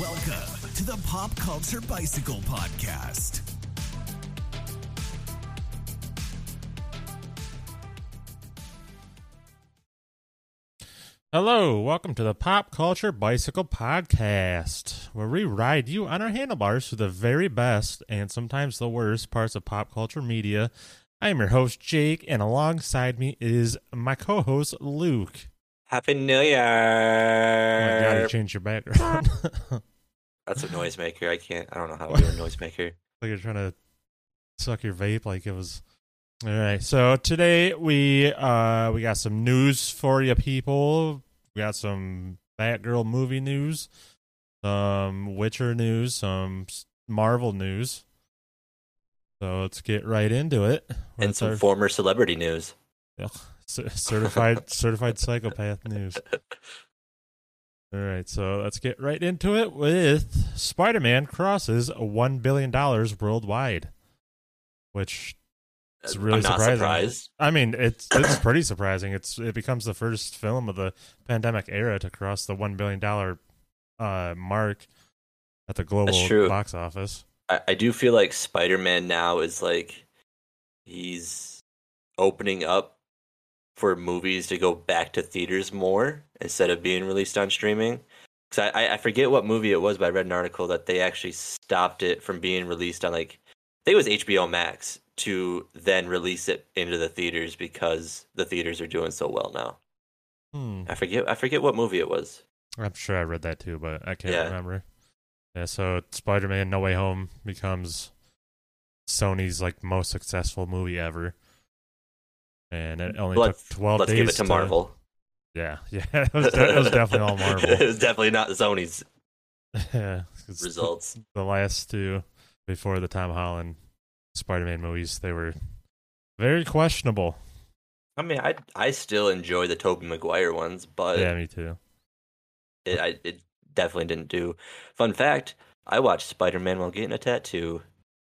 Welcome to the Pop Culture Bicycle Podcast. Hello, welcome to the Pop Culture Bicycle Podcast, where we ride you on our handlebars through the very best and sometimes the worst parts of pop culture media. I am your host, Jake, and alongside me is my co host, Luke. Happy New Oh Year! my god, you changed your background. That's a noisemaker. I can't. I don't know how to do a noisemaker. like you're trying to suck your vape like it was all right so today we uh we got some news for you people we got some batgirl movie news some witcher news some marvel news so let's get right into it And some our former celebrity news. C- certified certified psychopath news all right so let's get right into it with spider-man crosses one billion dollars worldwide which is really surprising. surprised. I mean, it's it's pretty surprising. It's it becomes the first film of the pandemic era to cross the one billion dollar uh, mark at the global box office. I, I do feel like Spider-Man now is like he's opening up for movies to go back to theaters more instead of being released on streaming. Because I, I forget what movie it was, but I read an article that they actually stopped it from being released on like I think it was HBO Max to then release it into the theaters because the theaters are doing so well now. Hmm. I forget I forget what movie it was. I'm sure I read that too, but I can't Yeah. remember. Yeah, so Spider Man No Way Home becomes Sony's like most successful movie ever. And it only Let's- took twelve Let's days give it to Marvel. Yeah, yeah, it was, de- it was definitely all Marvel. it was definitely not Sony's yeah, results. the last two before the Tom Holland Spider-Man movies, they were very questionable. I mean, I I still enjoy the Tobey Maguire ones, but yeah, me too. it I, it definitely didn't do. Fun fact: I watched Spider Man while getting a tattoo.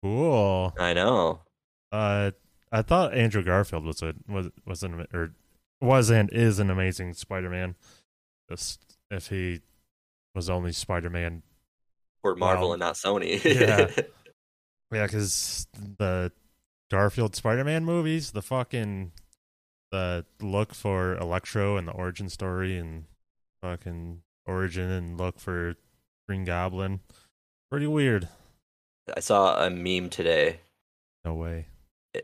Cool. I know. Uh, I thought Andrew Garfield was a was was an or was and is an amazing Spider-Man. Just if he was only Spider-Man, Or Marvel Wow. and not Sony. Yeah. yeah, because the Garfield Spider-Man movies, the fucking the look for Electro and the origin story and fucking origin and look for Green Goblin, pretty weird. I saw a meme today. No way.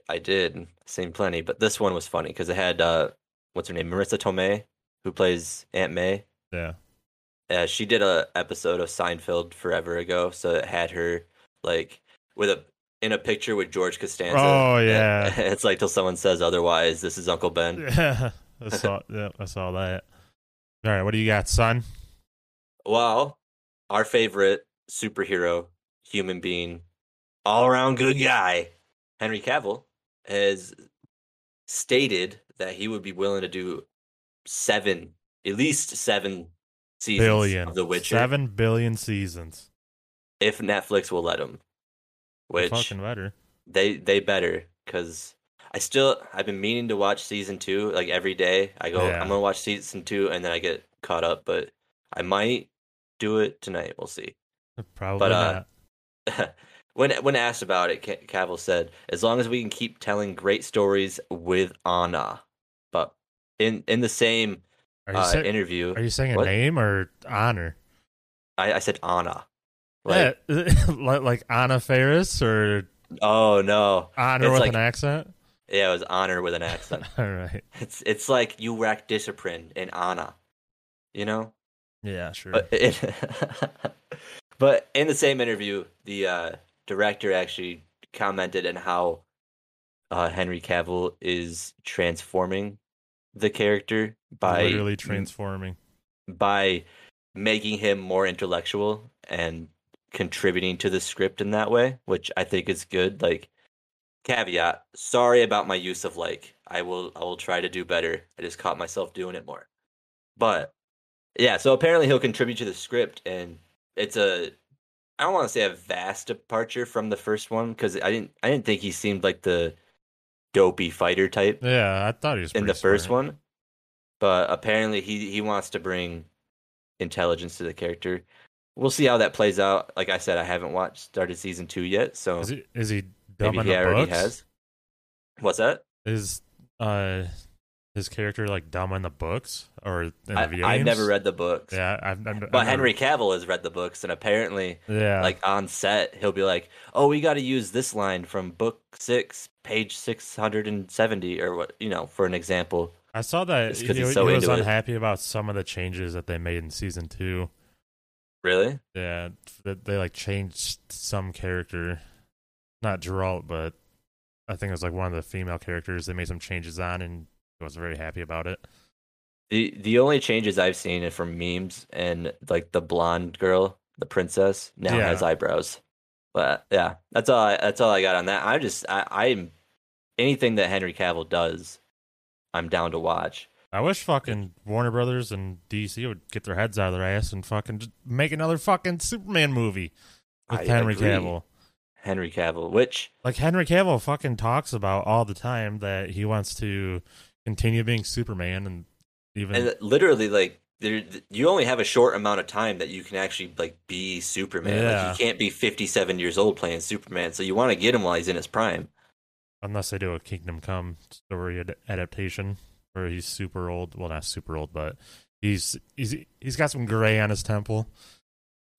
I did, seen plenty, but this one was funny because it had uh, what's her name, Marisa Tomei, who plays Aunt May. Yeah. uh, she did a episode of Seinfeld forever ago, so it had her like with a in a picture with George Costanza. Oh, And yeah. it's like till someone says otherwise. This is Uncle Ben. Yeah, I saw. yeah, I saw that. All right, what do you got, son? Well, our favorite superhero, human being, all around good guy, Henry Cavill, has stated that he would be willing to do seven, at least seven seasons Billion. of The Witcher Seven billion seasons. if Netflix will let him. Which fucking better. they they better because I still I've been meaning to watch season two like every day. I go Yeah. I'm gonna watch season two and then I get caught up, but I might do it tonight. We'll see. Probably But, uh, not. when when asked about it, Cavill said, "As long as we can keep telling great stories with Anna." But in in the same uh, say- interview, are you saying a what? name or honor? I, I said Anna. Like, yeah, like, Anna Faris or oh no, honor It's with like- an accent. yeah, it was honor with an accent. All right. it's it's like you lack discipline in Anna, you know. Yeah, sure. But it, but in the same interview, the uh, director actually commented on how uh, Henry Cavill is transforming the character by Literally transforming. by making him more intellectual and contributing to the script in that way, which I think is good. Like caveat, sorry about my use of like. I will I will try to do better. I just caught myself doing it more. But yeah, so apparently he'll contribute to the script and it's a I don't want to say a vast departure from the first one because I didn't I didn't think he seemed like the dopey fighter type Yeah, I thought he was in the pretty first one, but apparently he he wants to bring intelligence to the character, we'll see how that plays out. Like I said, I haven't watched started season two yet, so Is he is he dumb maybe he already books? has. What's that? Is uh his character like dumb in the books or in the I, video I've never read the books. Yeah, I've, I've, I've But never- Henry Cavill has read the books, and apparently, Yeah, like on set, he'll be like, "Oh, we got to use this line from book six, page six hundred and seventy, or what you know, for an example." I saw that he, 'cause he's he was into it. unhappy about some of the changes that they made in season two. Really? Yeah, that they like changed some character, not Geralt, but I think it was like one of the female characters. They made some changes on, and he wasn't very happy about it. The the only changes I've seen are from memes and like the blonde girl, the princess, now Yeah. has eyebrows. But yeah, that's all. I, that's all I got on that. I just I, I'm anything that Henry Cavill does, I'm down to watch. I wish fucking Warner Brothers and DC would get their heads out of their ass and fucking make another fucking Superman movie with I Henry agree. Cavill. Henry Cavill, which Like Henry Cavill fucking talks about all the time that he wants to continue being Superman and even and literally like there, you only have a short amount of time that you can actually like be Superman. Yeah. Like he can't be 57 years old playing Superman, so you want to get him while he's in his prime. unless they do a Kingdom Come story ad- adaptation where he's super old. Well, not super old, but he's he's he's got some gray on his temple.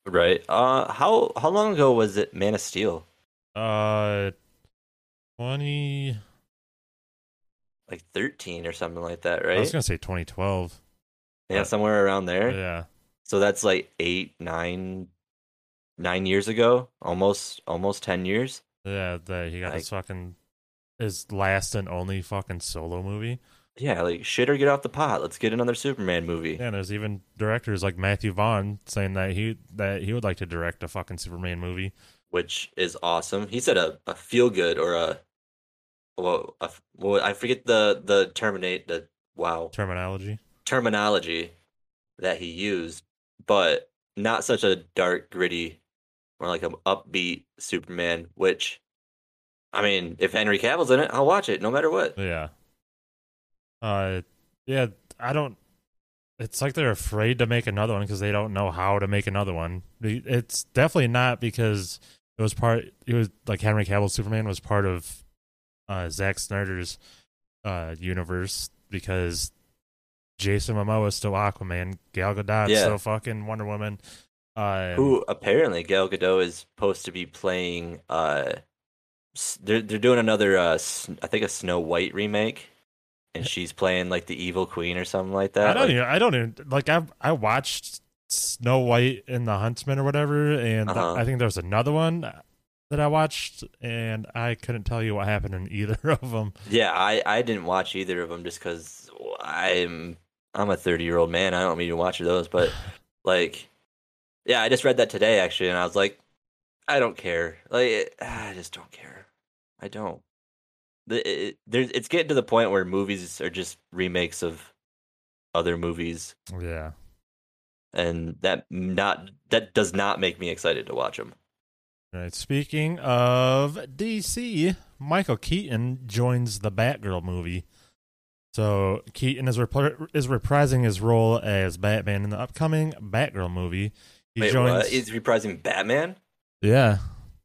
Right. Uh how how long ago was it Man of Steel? Uh, twenty. Like 13 or something like that, right? I was gonna say twenty twelve. Yeah, somewhere around there. Yeah, So that's like eight, nine, nine years ago, almost, almost ten years. yeah. That he got his fucking his last and only fucking solo movie. Yeah, like shit or get off the pot. Let's get another Superman movie. Yeah, and there's even directors like Matthew Vaughn saying that he that he would like to direct a fucking Superman movie. which is awesome. He said a, a feel good or a well, a, well, I forget the the terminate the wow Terminology. terminology that he used, but not such a dark, gritty, more like an upbeat Superman. Which, I mean, if Henry Cavill's in it, I'll watch it no matter what. Yeah. Uh, yeah. I don't. It's like they're afraid to make another one because they don't know how to make another one. It's definitely not because it was part. It was like Henry Cavill's Superman was part of uh, Zack Snyder's uh, universe because Jason Momoa is still Aquaman, Gal Gadot Yeah. still fucking Wonder Woman. Uh, Who apparently Gal Gadot is supposed to be playing. Uh, they're they're doing another. Uh, I think a Snow White remake, and she's playing like the evil queen or something like that. I don't Like, even. I don't even like. I I watched Snow White and the Huntsman or whatever, and Uh-huh. I think there was another one that I watched, and I couldn't tell you what happened in either of them. Yeah, I, I didn't watch either of them just because I'm I'm a 30 year old man. I don't mean to watch those, but like, yeah, I just read that today actually, and I was like, I don't care. Like, it, I just don't care. I don't. The, it, there's it's getting to the point where movies are just remakes of other movies, Yeah, and that not that does not make me excited to watch them. Right. Speaking of DC, Michael Keaton joins the Batgirl movie. So Keaton is is reprising his role as Batman in the upcoming Batgirl movie. He Wait, joins. what? He's reprising Batman. yeah,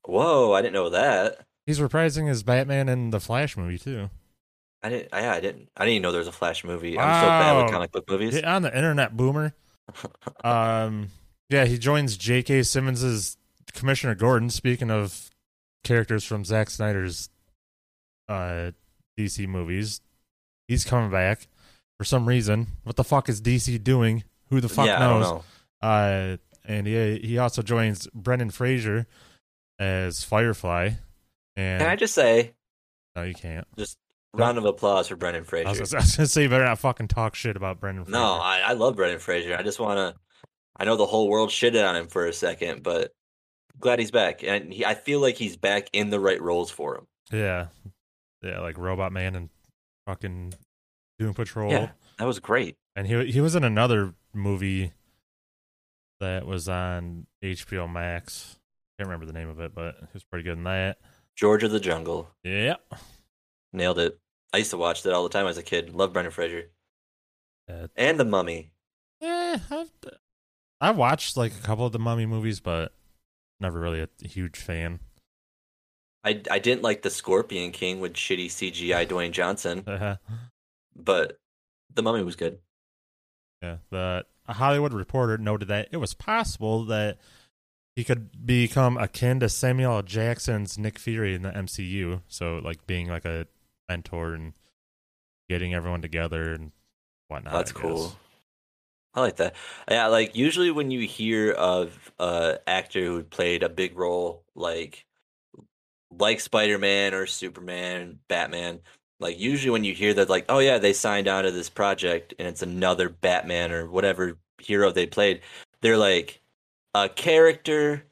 Whoa, I didn't know that. he's reprising his Batman in the Flash movie too. I didn't. I, I didn't. I didn't even know there was a Flash movie. I'm so bad with comic book movies. Get on the internet, boomer. um, yeah, he joins J.K. Simmons's Commissioner Gordon. Speaking of characters from Zack Snyder's uh, DC movies, he's coming back for some reason. What the fuck is DC doing? Who the fuck yeah, knows? know. Uh, and he he also joins Brendan Fraser as Firefly. And Can I just say, no, you can't. just round of applause for Brendan Fraser. I was, I was gonna say you better not fucking talk shit about Brendan. Fraser. no, I, I love Brendan Fraser. I just want to. I know the whole world shitted on him for a second, but glad he's back, and he, I feel like he's back in the right roles for him. Yeah, yeah, like Robot Man and fucking Doom Patrol. Yeah. That was great. And he he was in another movie that was on HBO Max. Can't remember the name of it, but he was pretty good in that. George of the Jungle Yeah, nailed it. I used to watch that all the time as a kid. Love Brendan Fraser Uh, and The Mummy. yeah. I've, I watched like a couple of the Mummy movies, but never really a huge fan. I I didn't like the Scorpion King with shitty CGI Dwayne Johnson, Uh-huh. but the Mummy was good. Yeah, the a Hollywood Reporter noted that it was possible that he could become akin to Samuel Jackson's Nick Fury in the MCU. So, like being like a mentor and getting everyone together and whatnot. That's cool. I like that. Yeah, like usually when you hear of a actor who played a big role, like like Spider Man or Superman, Batman, like usually when you hear that, like, oh yeah, they signed on to this project and it's another Batman or whatever hero they played, they're like a character,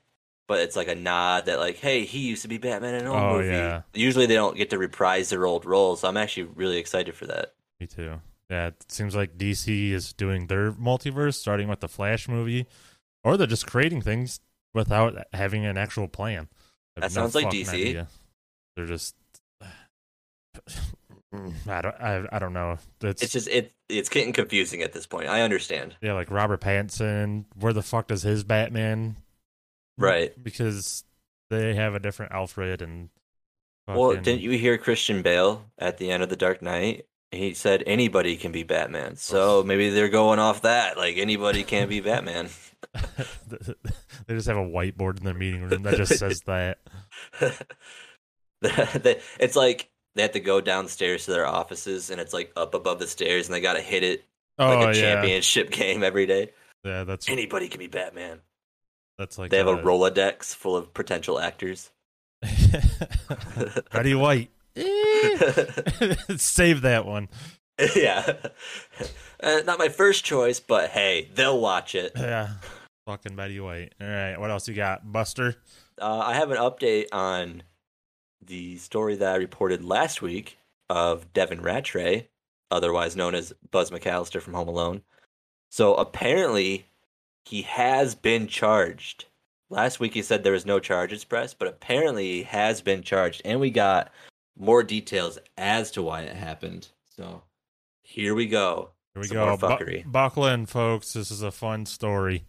but it's like a nod that like, hey, he used to be Batman in an old Oh, movie. yeah. Usually they don't get to reprise their old roles, so I'm actually really excited for that. Me too. Yeah, it seems like DC is doing their multiverse, starting with the Flash movie, or they're just creating things without having an actual plan. That sounds like DC. idea. They're just. I don't. I, I don't know. It's, It's just it it's getting confusing at this point. I understand. yeah, like Robert Pattinson. Where the fuck does his Batman? Right. Because they have a different Alfred and. Well, didn't you hear Christian Bale at the end of The Dark Knight? He said anybody can be Batman. So oh. maybe they're going off that. Like anybody can be Batman. they just have a whiteboard in their meeting room that just says that. It's like they have to go downstairs to their offices and it's like up above the stairs and they got to hit it Oh like a yeah, championship game every day. yeah. That's Anybody can be Batman. that's like They have a Rolodex full of potential actors. Betty White. Save that one. yeah. Uh, not my first choice, but hey, they'll watch it. Yeah. Fucking Betty White. All right. What else you got? Buster? Uh, I have an update on the story that I reported last week of Devin Ratray, otherwise known as Buzz McCallister from Home Alone. So apparently, he has been charged. Last week he said there was no charges pressed, but apparently he has been charged, and we got more details as to why it happened. So here we go. Here we Some go. fuckery. buckle in, folks. This is a fun story.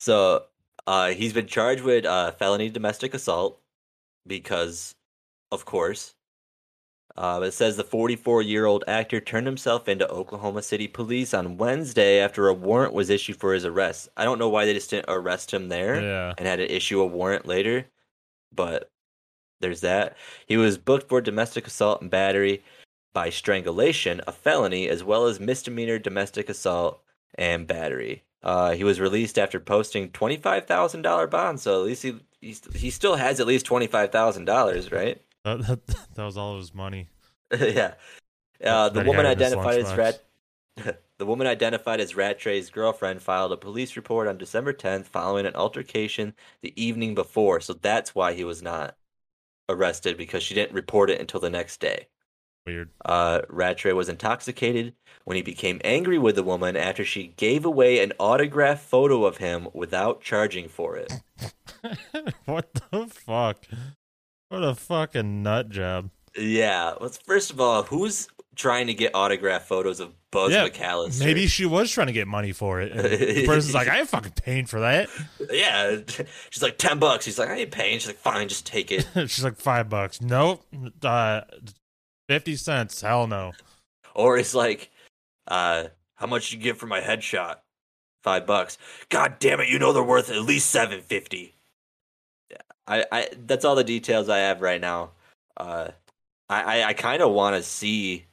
So uh, he's been charged with uh, felony domestic assault because, of course. Uh, it says the 44 year old actor turned himself into Oklahoma City police on Wednesday after a warrant was issued for his arrest. I don't know why they just didn't arrest him there Yeah. and had to issue a warrant later, but there's that. He was booked for domestic assault and battery by strangulation, a felony, as well as misdemeanor domestic assault and battery. Uh, he was released after posting twenty five thousand dollar bond, so at least he he, he still has at least twenty five thousand dollars, right? That, that, that was all of his money. yeah. Uh, the woman had in his identified as. Rat. the woman identified as Ratray's girlfriend filed a police report on December 10th following an altercation the evening before. So that's why he was not arrested because she didn't report it until the next day. Weird. Uh, Ratray was intoxicated when he became angry with the woman after she gave away an autographed photo of him without charging for it. what the fuck? What a fucking nut job. Yeah. Well, first of all, who's trying to get autograph photos of Buzz Yeah, McCallister? Maybe she was trying to get money for it. And the person's like, I ain't fucking paying for that. Yeah, she's like ten bucks. He's like, I ain't paying. She's like, fine, just take it. She's like, five bucks. Nope. Uh, 50 cents. Hell no. or it's like, uh, how much you give for my headshot? Five bucks. God damn it! You know they're worth at least seven fifty. I, I. That's all the details I have right now. Uh, I, I, I kind of want to see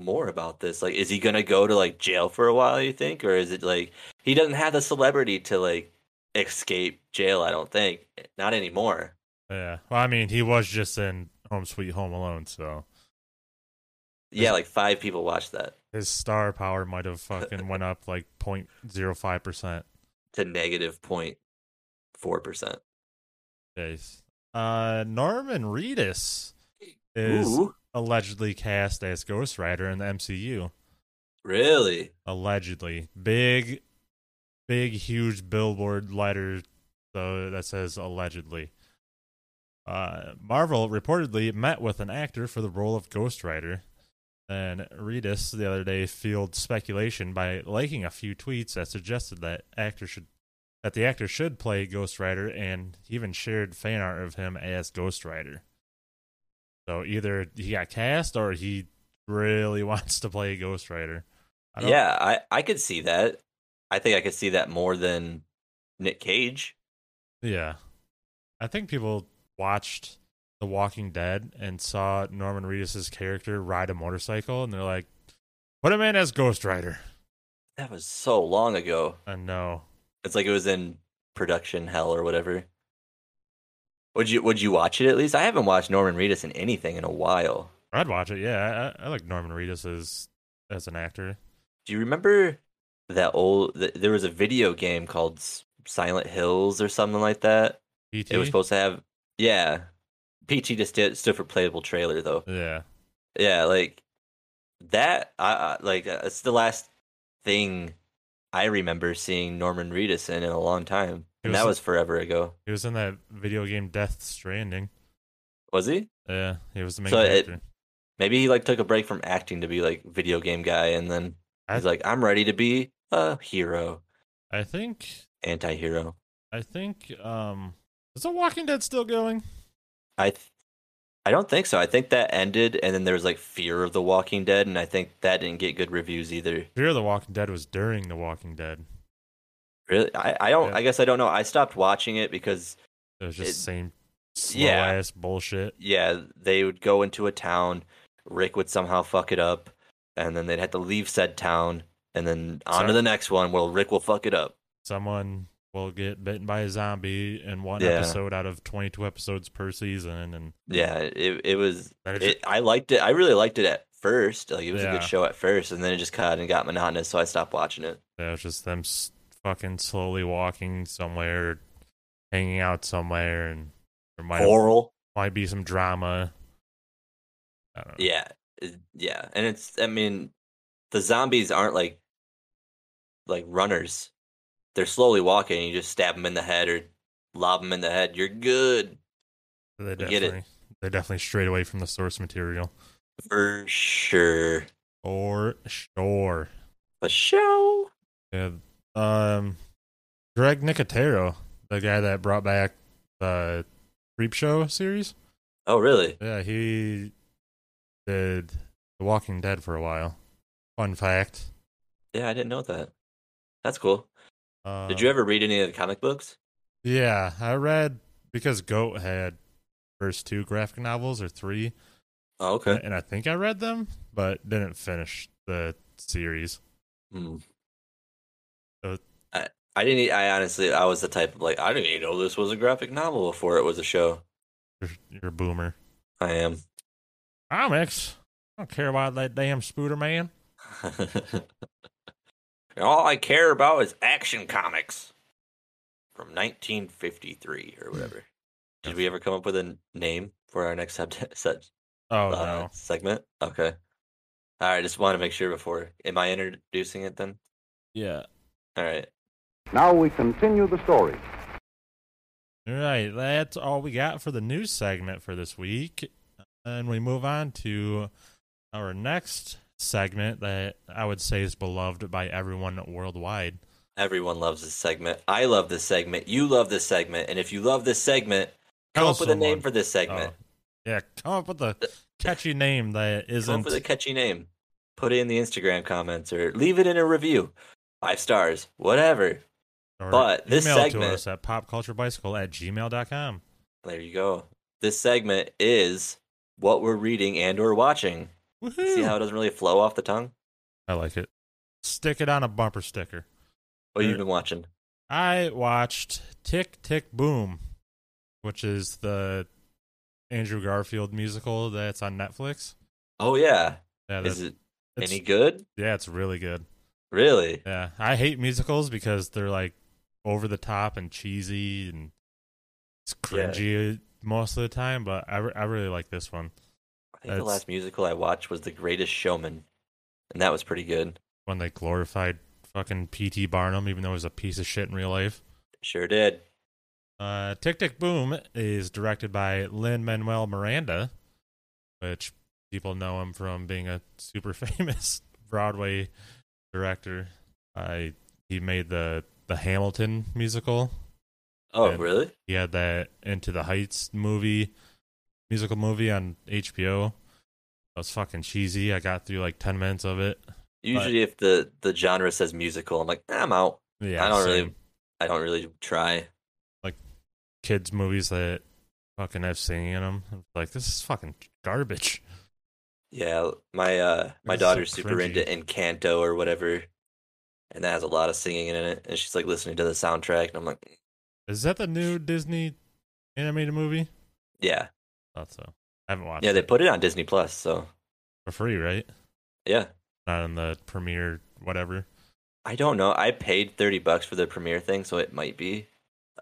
more about this. Like, is he gonna go to like jail for a while? You think, or is it like he doesn't have the celebrity to like escape jail? I don't think. Not anymore. Yeah. Well, I mean, he was just in Home Sweet Home Alone, so Yeah, like five people watched that. his star power might have fucking went up like 0.05%. to negative point four percent. Days. Uh, Norman Reedus is Ooh, allegedly cast as Ghost Rider in the MCU. really? Allegedly. Big, big, huge billboard letter so that says allegedly. Uh, Marvel reportedly met with an actor for the role of Ghost Rider. And Reedus the other day fueled speculation by liking a few tweets that suggested that actor should that the actor should play Ghost Rider, and even shared fan art of him as Ghost Rider. So either he got cast or he really wants to play Ghost Rider. I Yeah, I I could see that. I think I could see that more than Nick Cage. Yeah. I think people watched The Walking Dead and saw Norman Reedus' character ride a motorcycle and they're like, put him in as Ghost Rider. That was so long ago. I know. It's like it was in production hell or whatever. Would you would you watch it at least? I haven't watched Norman Reedus in anything in a while. I'd watch it. Yeah, I, I like Norman Reedus as, as an actor. Do you remember that old? th- There was a video game called Silent Hills or something like that. PT? It was supposed to have yeah. PT just did, stood for playable trailer though. yeah. Yeah, like that. I, I like uh, it's the last thing I remember seeing Norman Reedus in in a long time, and was- that was forever ago. He was in that video game Death Stranding. Was he? Yeah, he was the main So it- character. Maybe he like took a break from acting to be like video game guy, and then I- he's like, I'm ready to be a hero, I think anti-hero. I think um is The Walking Dead still going? I, th- I don't think so. I think that ended, and then there was like Fear of the Walking Dead, and I think that didn't get good reviews either. Fear of the Walking Dead was during The Walking Dead. Really, I, I don't. Yeah. I guess I don't know. I stopped watching it because It was just It- the same slow Yeah. ass bullshit. yeah, they would go into a town, Rick would somehow fuck it up, and then they'd have to leave said town, and then on to the next one. Well, Rick will fuck it up. Someone will get bitten by a zombie in one Yeah. episode out of 22 episodes per season, and Yeah, it it was. it, I liked it. I really liked it at first. Like it was a good show at first, and then it just kind of got monotonous, so I stopped watching it. Yeah, it was just them s- fucking slowly walking somewhere, hanging out somewhere, and there might Coral. might be some drama. Don't know. Yeah, uh, yeah, and it's. I mean, the zombies aren't like like runners. They're slowly walking. You just stab them in the head or lob them in the head. You're good They get it. definitely they definitely strayed away from the source material for sure. for sure. A show. Yeah. Um, Greg Nicotero, the guy that brought back the Creepshow series. Oh, really? Yeah, he did The Walking Dead for a while. Fun fact. Yeah, I didn't know that. That's cool. Uh, Did you ever read any of the comic books? Yeah, I read because Goat had first two graphic novels or three, Oh, okay. and I think I read them, but didn't finish the series. Hmm. Uh, I, I didn't. I honestly, I was the type of like, I didn't even know this was a graphic novel before it was a show. You're, you're a boomer. I am. Comics. I don't care about that damn Spooder Man. All I care about is action comics from 1953 or whatever. Did we ever come up with a name for our next sub- set, Oh uh, no. segment? Okay. All right. Just want to make sure before. Am I introducing it then? Yeah. All right. Now we continue the story. All right, that's all we got for the news segment for this week. And we move on to our next segment that I would say is beloved by everyone worldwide. Everyone loves this segment. I love this segment. You love this segment. And if you love this segment, come Tell up with a name for this oh, segment. Oh, yeah, come up with a catchy name that Come up with a catchy name. Put it in the Instagram comments or leave it in a review. Five stars, whatever. or but this segment- to us at popculturebicycle at gmail.com. There you go. This segment is what we're reading and or watching. Woohoo! See how it doesn't really flow off the tongue? I like it. Stick it on a bumper sticker. What you've been watching? I watched Tick Tick Boom, which is the Andrew Garfield musical that's on Netflix. Oh yeah. Yeah, Is it any good? yeah, it's really good. Really? Yeah, I hate musicals because they're like over the top and cheesy and it's Yeah. cringy most of the time. But I, re- I really like this one. I think the last musical I watched was The Greatest Showman, and that was pretty good. When they glorified fucking P.T. Barnum, even though he was a piece of shit in real life. Sure did. Uh, Tick Tick Boom is directed by Lin Manuel Miranda, which people know him from being a super famous Broadway director. I he made the the Hamilton musical. Oh, really? He had that Into the Heights movie, musical movie on HBO. It was fucking cheesy. I got through like ten minutes of it. Usually, if the the genre says musical, I'm like, "Eh, I'm out. Yeah, I don't same. really, I don't really try. Like kids movies that fucking have singing in them. Like this is fucking garbage. Yeah, my uh my is so daughter's super cringy. into Encanto or whatever, and that has a lot of singing in it. And she's like listening to the soundtrack, and I'm like, Is that the new Disney animated movie? yeah, Thought so. I haven't watched yeah. They it put it on Disney Plus, so for free, right? yeah. Not in the premiere, whatever. I don't know. I paid thirty bucks for the premiere thing, so it might be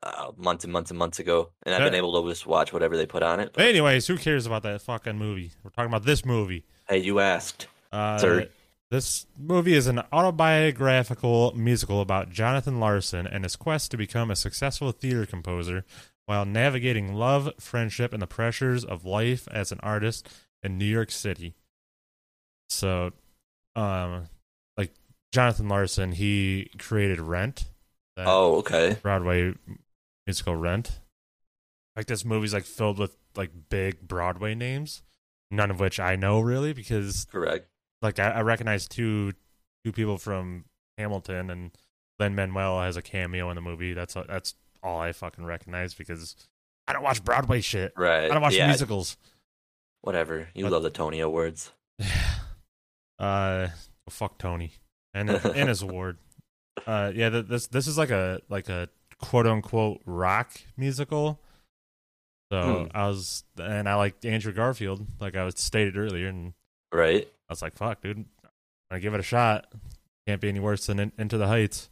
uh, months and months and months ago, and I've been able to just watch whatever they put on it. But anyways, who cares about that fucking movie? We're talking about this movie. Hey, you asked. Uh, Sir. This movie is an autobiographical musical about Jonathan Larson and his quest to become a successful theater composer while navigating love, friendship, and the pressures of life as an artist in New York City. So, um, like Jonathan Larson, he created Rent. Oh, okay. Broadway musical Rent. Like this movie's like filled with like big Broadway names, none of which I know really because Correct. like I, I recognize two two people from Hamilton and Lin Manuel has a cameo in the movie. That's that's all I fucking recognize because I don't watch Broadway shit. Right. I don't watch yeah, musicals. Whatever. You But- love the Tony Awards. Yeah. uh, fuck Tony and and his award. Uh, yeah, th- this this is like a like a quote unquote rock musical. So Hmm. I was and I like Andrew Garfield, like I was stated earlier, and Right. I was like, "Fuck, dude, I give it a shot. Can't be any worse than in, Into the Heights."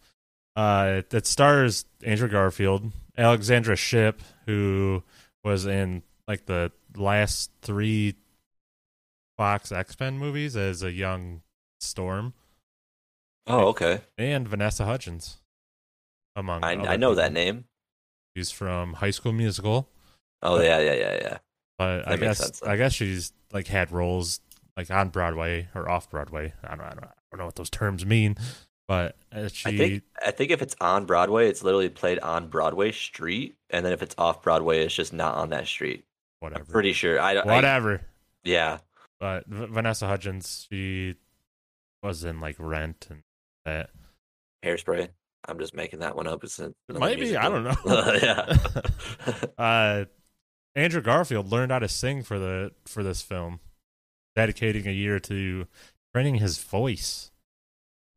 Uh, it, it stars Andrew Garfield, Alexandra Shipp, who was in like the last three Fox X Men movies as a young Storm, Oh, okay. and Vanessa Hudgens. Among I I know that name. She's from High School Musical, Oh yeah, yeah, yeah, yeah. but I That makes guess sense, I guess she's like had roles like on Broadway or off Broadway. I don't, I don't, I don't know what those terms mean, but uh, she I think I think if it's on Broadway, it's literally played on Broadway Street, and then if it's off Broadway, it's just not on that street. whatever, I'm pretty sure. I don't. I- whatever. yeah. But Vanessa Hudgens, she was in like Rent and that. Hairspray. I'm just making that one up. It's Maybe I don't know. yeah. uh, Andrew Garfield learned how to sing for the for this film, dedicating a year to training his voice.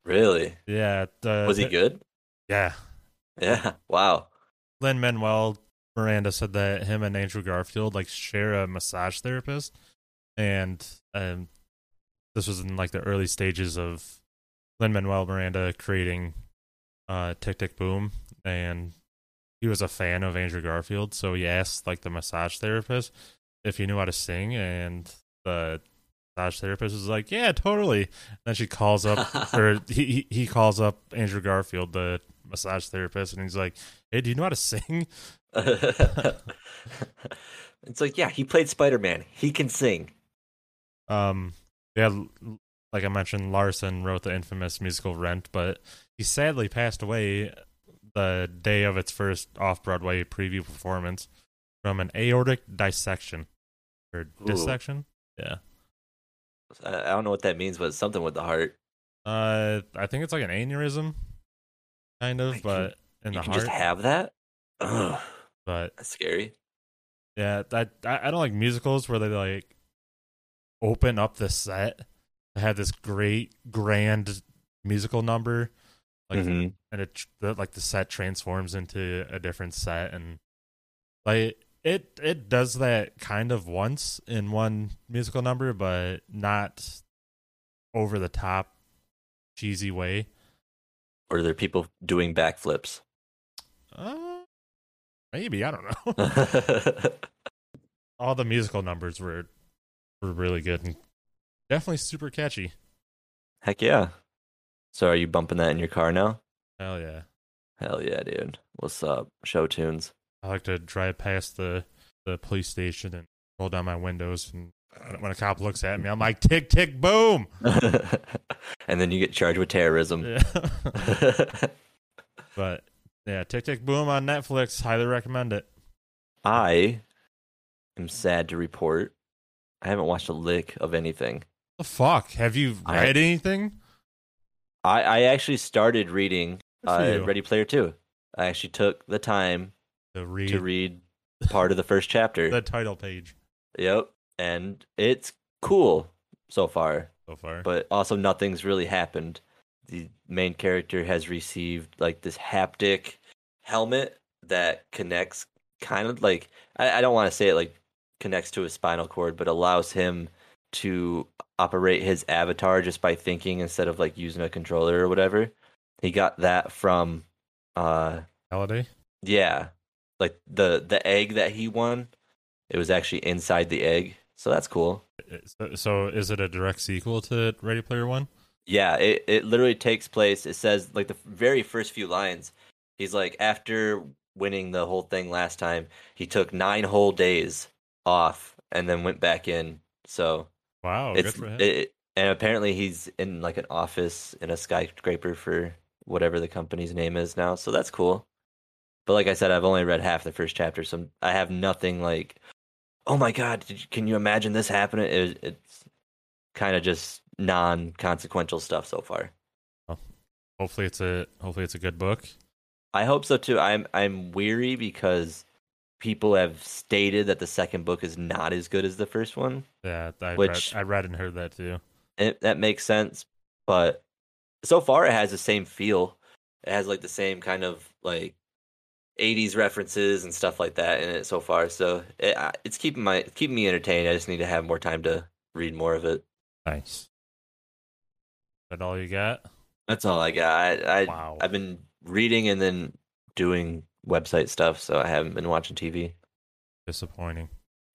really? Yeah, the, Was he good? Yeah, Yeah. Wow. Lin Manuel Miranda said that him and Andrew Garfield like share a massage therapist, and um, this was in like the early stages of Lin Manuel Miranda creating uh, Tick Tick Boom, and he was a fan of Andrew Garfield, so he asked like the massage therapist if he knew how to sing, and the massage therapist was like, "Yeah, totally." then she calls up, or he he- he calls up Andrew Garfield, the massage therapist, and he's like, "Hey, do you know how to sing?" it's like, yeah, he played Spider Man. He can sing. Um, yeah, like I mentioned, Larson wrote the infamous musical Rent, but he sadly passed away the day of its first off Broadway preview performance from an aortic dissection or Ooh. dissection. Yeah. I I don't know what that means, but something with the heart. Uh, I think it's like an aneurysm, kind of, Like, but in you the can heart. just have that. Ugh, but that's scary. yeah, that I, I don't like musicals where they like open up the set to have this great grand musical number, like Mhm. and it the, like the set transforms into a different set and like it it does that kind of once in one musical number but not over the top cheesy way Or are there people doing backflips? uh, maybe i don't know all the musical numbers were were really good and definitely super catchy Heck yeah. So are you bumping that in your car now? hell yeah Hell yeah, dude. What's up? Show tunes. i like to drive past the the police station and roll down my windows and When- a cop looks at me, I'm like, tick, tick, boom. and then you get charged with terrorism. Yeah. but yeah, tick, tick, boom on Netflix. Highly recommend it. I am sad to report I haven't watched a lick of anything. The fuck? Have you I- read anything? I, I actually started reading uh. Ready Player 2. I actually took the time To read, to read part of the first chapter. the title page Yep. And it's cool so far, so far. but also nothing's really happened. The main character has received like this haptic helmet that connects kind of like I, I don't want to say it like connects to his spinal cord, but allows him to operate his avatar just by thinking instead of like using a controller or whatever. He got that from uh Halliday. yeah, like the the egg that he won, it was actually inside the egg. So that's cool. So, so is it a direct sequel to Ready Player One? Yeah, it, it literally takes place. It says like the very first few lines. He's like after winning the whole thing last time, he took nine whole days off and then went back in. So Wow, good it's for him. it, and apparently he's in like an office in a skyscraper for whatever the company's name is now. So that's cool. But like I said, I've only read half the first chapter, so I have nothing like, oh my god, did you, can you imagine this happening? It, it's kind of just non-consequential stuff so far. Well, hopefully it's a hopefully it's a good book. I hope so too. I'm I'm weary because people have stated that the second book is not as good as the first one. Yeah, I Which- read, I read and heard that too. It, that makes sense, but so far it has the same feel. It has like the same kind of like 80s references and stuff like that in it so far. So it, it's keeping my it's keeping me entertained. I just need to have more time to read more of it. Nice. That all you got? That's all I got. I, I Wow. I've been reading and then doing website stuff, so I haven't been watching TV. Disappointing.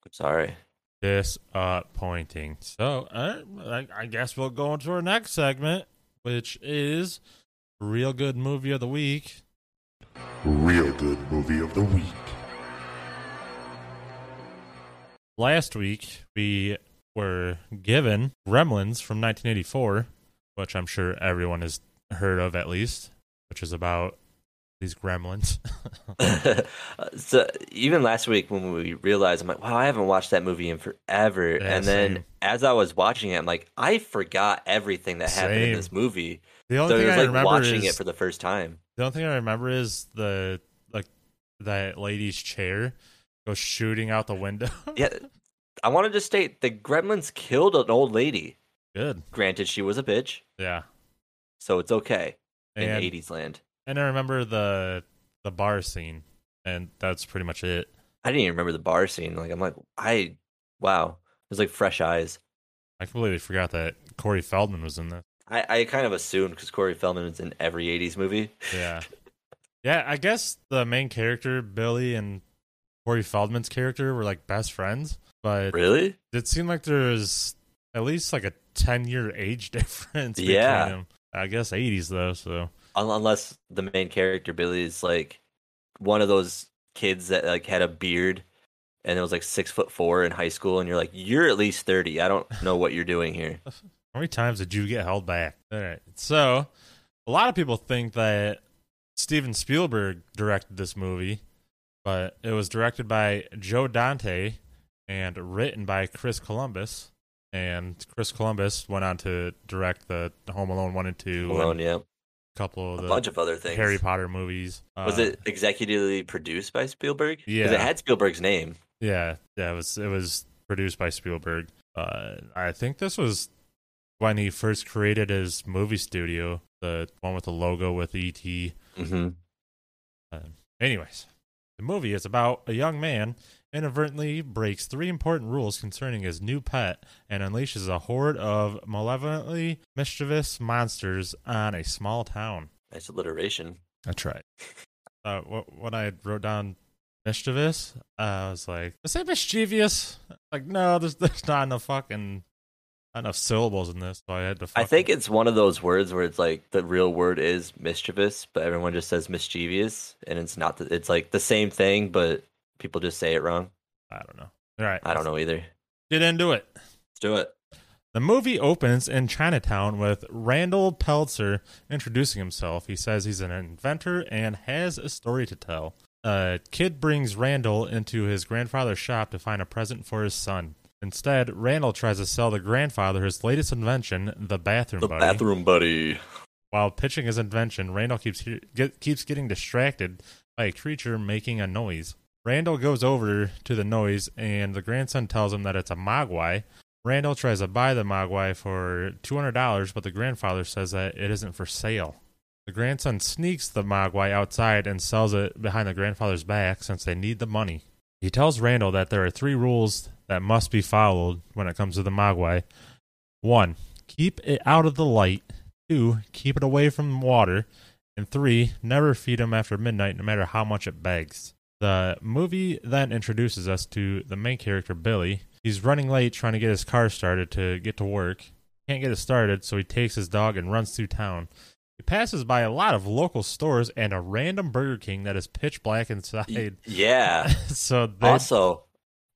I'm sorry. Disappointing. So uh, I, I guess we'll go into our next segment, which is real good movie of the week. Real good movie of the week. Last week we were given Gremlins from 1984, which I'm sure everyone has heard of at least, which is about these gremlins. so even last week when we realized, I'm like, wow, I haven't watched that movie in forever. Yeah, and then same. as I was watching it, I'm like, I forgot everything that happened in this movie. the only So it thing was I like remember watching is it for the first time. the only thing I remember is the like that lady's chair goes shooting out the window. Yeah, I wanted to state the Gremlins killed an old lady. Good. Granted, she was a bitch, Yeah. so it's okay in And 80s land. And I remember the the bar scene, and that's pretty much it. I didn't even remember the bar scene. Like I'm like, I wow, it was like fresh eyes. I completely forgot that Corey Feldman was in this. I, I kind of assumed because Corey Feldman is in every 80s movie. Yeah. Yeah, I guess the main character, Billy, and Corey Feldman's character were like best friends, but Really? it seemed like there was at least like a 10 year age difference between Yeah. them. I guess 80s though, so Unless the main character Billy is like one of those kids that like had a beard and it was like six foot four in high school, and you're like, you're at least thirty. I don't know what you're doing here. how many times did you get held back? All right. So, a lot of people think that Steven Spielberg directed this movie, but it was directed by Joe Dante and written by Chris Columbus. And Chris Columbus went on to direct the Home Alone 1 and 2 Alone, and yeah, couple of a bunch of other things. Harry Potter movies. was Uh, it executively produced by Spielberg? Yeah. it had Spielberg's name. Yeah, yeah, it was it was produced by Spielberg. Uh, I think this was when he first created his movie studio, the one with the logo with ET. hmm Anyways, the movie is about a young man inadvertently breaks three important rules concerning his new pet and unleashes a horde of malevolently mischievous monsters on a small town. Nice alliteration. That's right. Uh, when I wrote down mischievous, uh, I was like, "Is it mischievous?" Like, no, there's there's not enough fucking not enough syllables in this, so I had to. I think it's one of those words where it's like the real word is mischievous, but everyone just says mischievous, and it's not. The, it's like the same thing, but people just say it wrong. I don't know. All right, I don't know either. Get into it. Let's do it. The movie opens in Chinatown with Randall Peltzer introducing himself. He says he's an inventor and has a story to tell. A kid brings Randall into his grandfather's shop to find a present for his son. Instead, Randall tries to sell the grandfather his latest invention, the bathroom The buddy. bathroom buddy. While pitching his invention, Randall keeps he- get, keeps getting distracted by a creature making a noise. Randall goes over to the noise, and the grandson tells him that it's a mogwai. Randall tries to buy the mogwai for two hundred dollars, but the grandfather says that it isn't for sale. The grandson sneaks the mogwai outside and sells it behind the grandfather's back since they need the money. He tells Randall that there are three rules that must be followed when it comes to the mogwai. One, keep it out of the light. Two, keep it away from water. And three, never feed him after midnight, no matter how much it begs. The movie then introduces us to the main character, Billy. He's running late trying to get his car started to get to work. Can't get it started, so he takes his dog and runs through town. He passes by a lot of local stores and a random Burger King that is pitch black inside. Yeah. so they, also,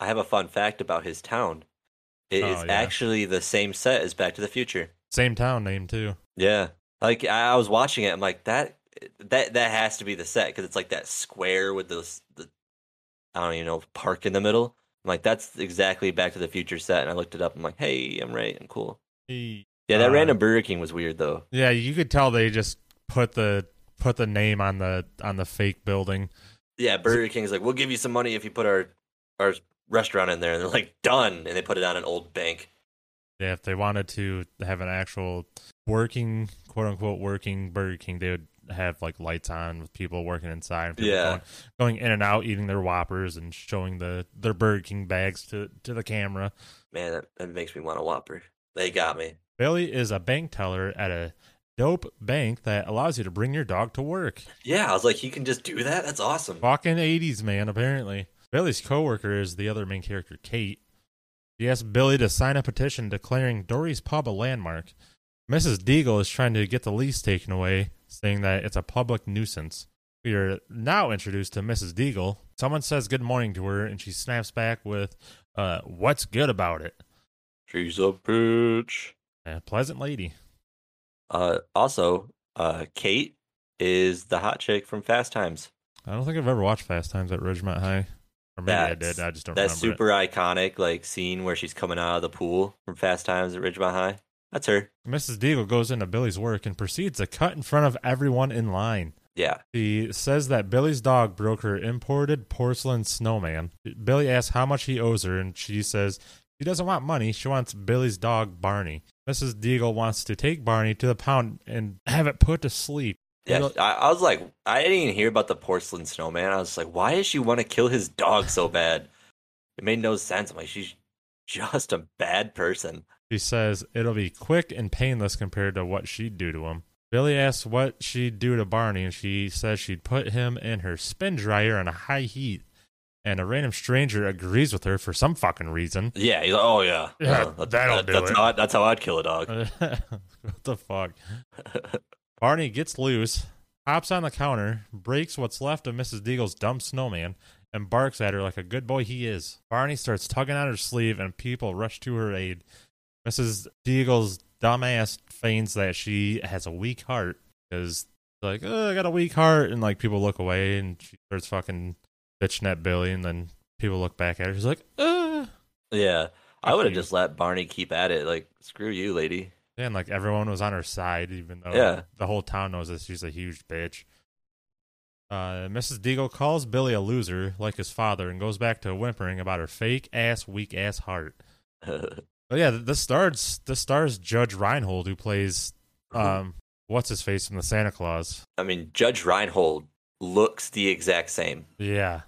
I have a fun fact about his town. It oh, is Oh, yeah. actually the same set as Back to the Future. same town name too. Yeah. Like I was watching it, I'm like that that that has to be the set because it's like that square with those I don't even know park in the middle. I'm like that's exactly Back to the Future set, and I looked it up. I'm like, hey, I'm right. I'm cool. He- Yeah, that Uh, random Burger King was weird though. Yeah, you could tell they just put the put the name on the on the fake building. Yeah, Burger King's like, we'll give you some money if you put our our restaurant in there, and they're like, done, and they put it on an old bank. Yeah, if they wanted to have an actual working quote unquote working Burger King, they would have like lights on with people working inside and people Yeah. going, going in and out eating their whoppers and showing the their Burger King bags to to the camera. Man, that, that makes me want a Whopper. They got me. Billy is a bank teller at a dope bank that allows you to bring your dog to work. Yeah, I was like, he can just do that. That's awesome. Fucking 80s, man, apparently. Billy's coworker is the other main character, Kate. She asked Billy to sign a petition declaring Dory's Pub a landmark. Mrs. Deagle is trying to get the lease taken away, saying that it's a public nuisance. We are now introduced to Mrs. Deagle. Someone says good morning to her, and she snaps back with, uh, What's good about it? She's a bitch. A pleasant lady. Uh, also, uh, Kate is the hot chick from Fast Times. I don't think I've ever watched Fast Times at Ridgemont High. Or maybe I That's- did. I just don't That remember. it. super iconic like scene where she's coming out of the pool from Fast Times at Ridgemont High. That's her. Mrs. Deagle goes into Billy's work and proceeds to cut in front of everyone in line. Yeah. She says that Billy's dog broke her imported porcelain snowman. Billy asks how much he owes her, and she says she doesn't want money. She wants Billy's dog, Barney. Mrs. Deagle wants to take Barney to the pound and have it put to sleep. Yeah, I, I was like, I didn't even hear about the porcelain snowman. I was like, why does she want to kill his dog so bad? It made no sense. I'm like, she's just a bad person. She says it'll be quick and painless compared to what she'd do to him. Billy asks what she'd do to Barney, and she says she'd put him in her spin dryer on a high heat. And a random stranger agrees with her for some fucking reason. Yeah, he's like, oh yeah, Yeah, Uh, that- that'll that- do that's it. How, I- that's how I'd kill a dog. what the fuck? Barney gets loose, hops on the counter, breaks what's left of Mrs. Deagle's dumb snowman, and barks at her like a good boy he is. Barney starts tugging on her sleeve, and people rush to her aid. Mrs. Deagle's dumbass feigns that she has a weak heart because, like, oh, I got a weak heart, and like people look away, and she starts fucking bitching at Billy, and then people look back at her. She's like, uh. yeah, I would have just let Barney keep at it. Like, screw you, lady. Yeah, and like everyone was on her side, even though Yeah. the whole town knows that she's a huge bitch. Uh, Mrs. Deagle calls Billy a loser, like his father, and goes back to whimpering about her fake ass, weak ass heart. But yeah, this stars this stars Judge Reinhold, who plays um what's his face from the Santa Clause. I mean, Judge Reinhold looks the exact same. Yeah,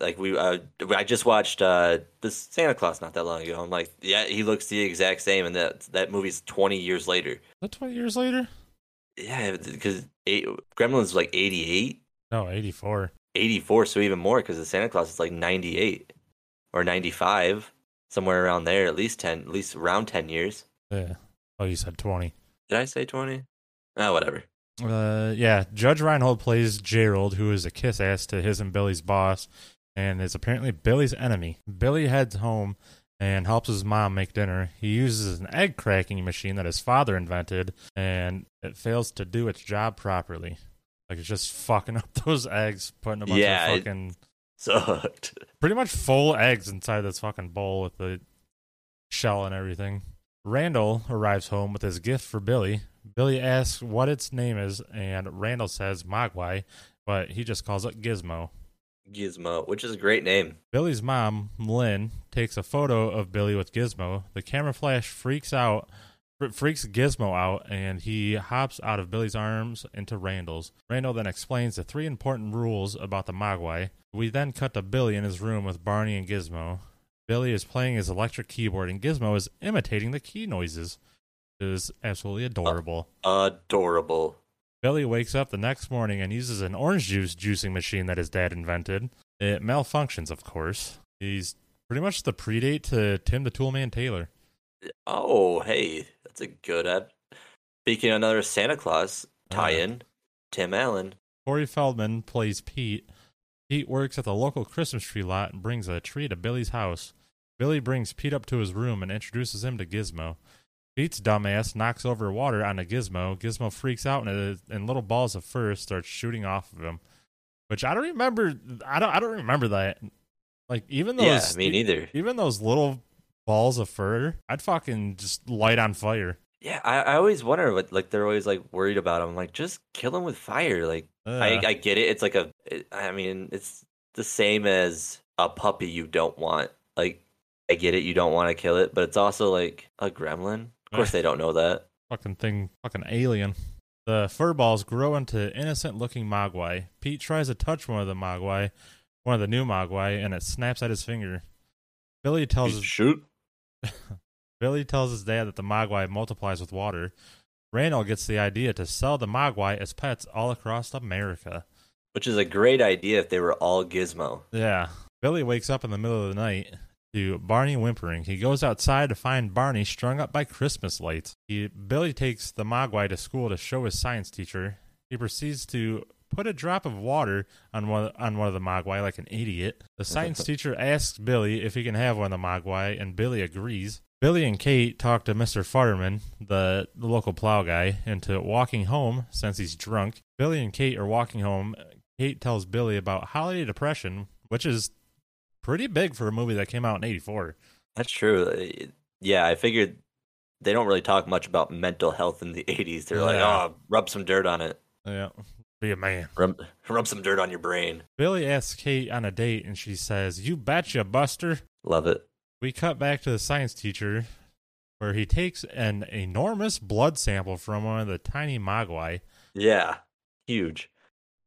Like we, uh, I just watched uh, this Santa Clause not that long ago. I'm like, yeah, he looks the exact same, and that that movie's 20 years later. is that twenty years later? Yeah, because Gremlins was like 88, No, eighty four. 84, so even more because the Santa Clause is like 98 or 95, somewhere around there. At least 10, at least around 10 years. Yeah. Oh, you said twenty. Did I say 20? Ah, whatever. Uh, yeah, Judge Reinhold plays Gerald, who is a kiss ass to his and Billy's boss, and is apparently Billy's enemy. Billy heads home and helps his mom make dinner. He uses an egg cracking machine that his father invented, and it fails to do its job properly. Like it's just fucking up those eggs, putting a bunch Yeah, of it- fucking Sucked. pretty much full eggs inside this fucking bowl with the shell and everything. Randall arrives home with his gift for Billy. Billy asks what its name is, and Randall says Mogwai, but he just calls it Gizmo. Gizmo, which is a great name. Billy's mom, Lynn, takes a photo of Billy with Gizmo. The camera flash freaks out, freaks Gizmo out, and he hops out of Billy's arms into Randall's. Randall then explains the three important rules about the Mogwai. We then cut to Billy in his room with Barney and Gizmo. Billy is playing his electric keyboard, and Gizmo is imitating the key noises. It is absolutely adorable. Adorable. Billy wakes up the next morning and uses an orange juice juicing machine that his dad invented. It malfunctions, of course. He's pretty much the predate to Tim the Toolman Taylor. Oh, hey, that's a good. Uh, speaking of another Santa Clause tie-in, Tim Allen. Corey Feldman plays Pete. Pete works at the local Christmas tree lot and brings a tree to Billy's house. Billy brings Pete up to his room and introduces him to Gizmo. Pete's dumbass knocks over water on a Gizmo. Gizmo freaks out and, and little balls of fur start shooting off of him. Which I don't remember. I don't. I don't remember that. Like even those. yeah, me neither. Even those little balls of fur, I'd fucking just light on fire. Yeah, I, I always wonder what like they're always like worried about him. Like, just kill him with fire. Like, I, I get it. It's like a. It, I mean, it's the same as a puppy you don't want. Like, I get it. You don't want to kill it, but it's also like a gremlin. Of course, they don't know that. fucking thing, fucking alien. The fur balls grow into innocent looking Mogwai. Pete tries to touch one of the Mogwai, one of the new Mogwai, and it snaps at his finger. Billy tells Shoot. Billy tells his dad that the Mogwai multiplies with water. Randall gets the idea to sell the Mogwai as pets all across America. Which is a great idea if they were all Gizmo. Yeah. Billy wakes up in the middle of the night to Barney whimpering. He goes outside to find Barney strung up by Christmas lights. He, Billy takes the Mogwai to school to show his science teacher. He proceeds to put a drop of water on one on one of the Mogwai like an idiot. The science teacher asks Billy if he can have one of the Mogwai, and Billy agrees. Billy and Kate talk to Mr. Futterman, the, the local plow guy, into walking home since he's drunk. Billy and Kate are walking home. Kate tells Billy about holiday depression, which is pretty big for a movie that came out in 84. That's true. Uh, Yeah, I figured they don't really talk much about mental health in the 80s. They're like, oh, rub some dirt on it. Yeah. Be a man. Rub, rub some dirt on your brain. Billy asks Kate on a date, and she says, You betcha, Buster. Love it. We cut back to the science teacher, where he takes an enormous blood sample from one of the tiny Mogwai. Yeah, huge.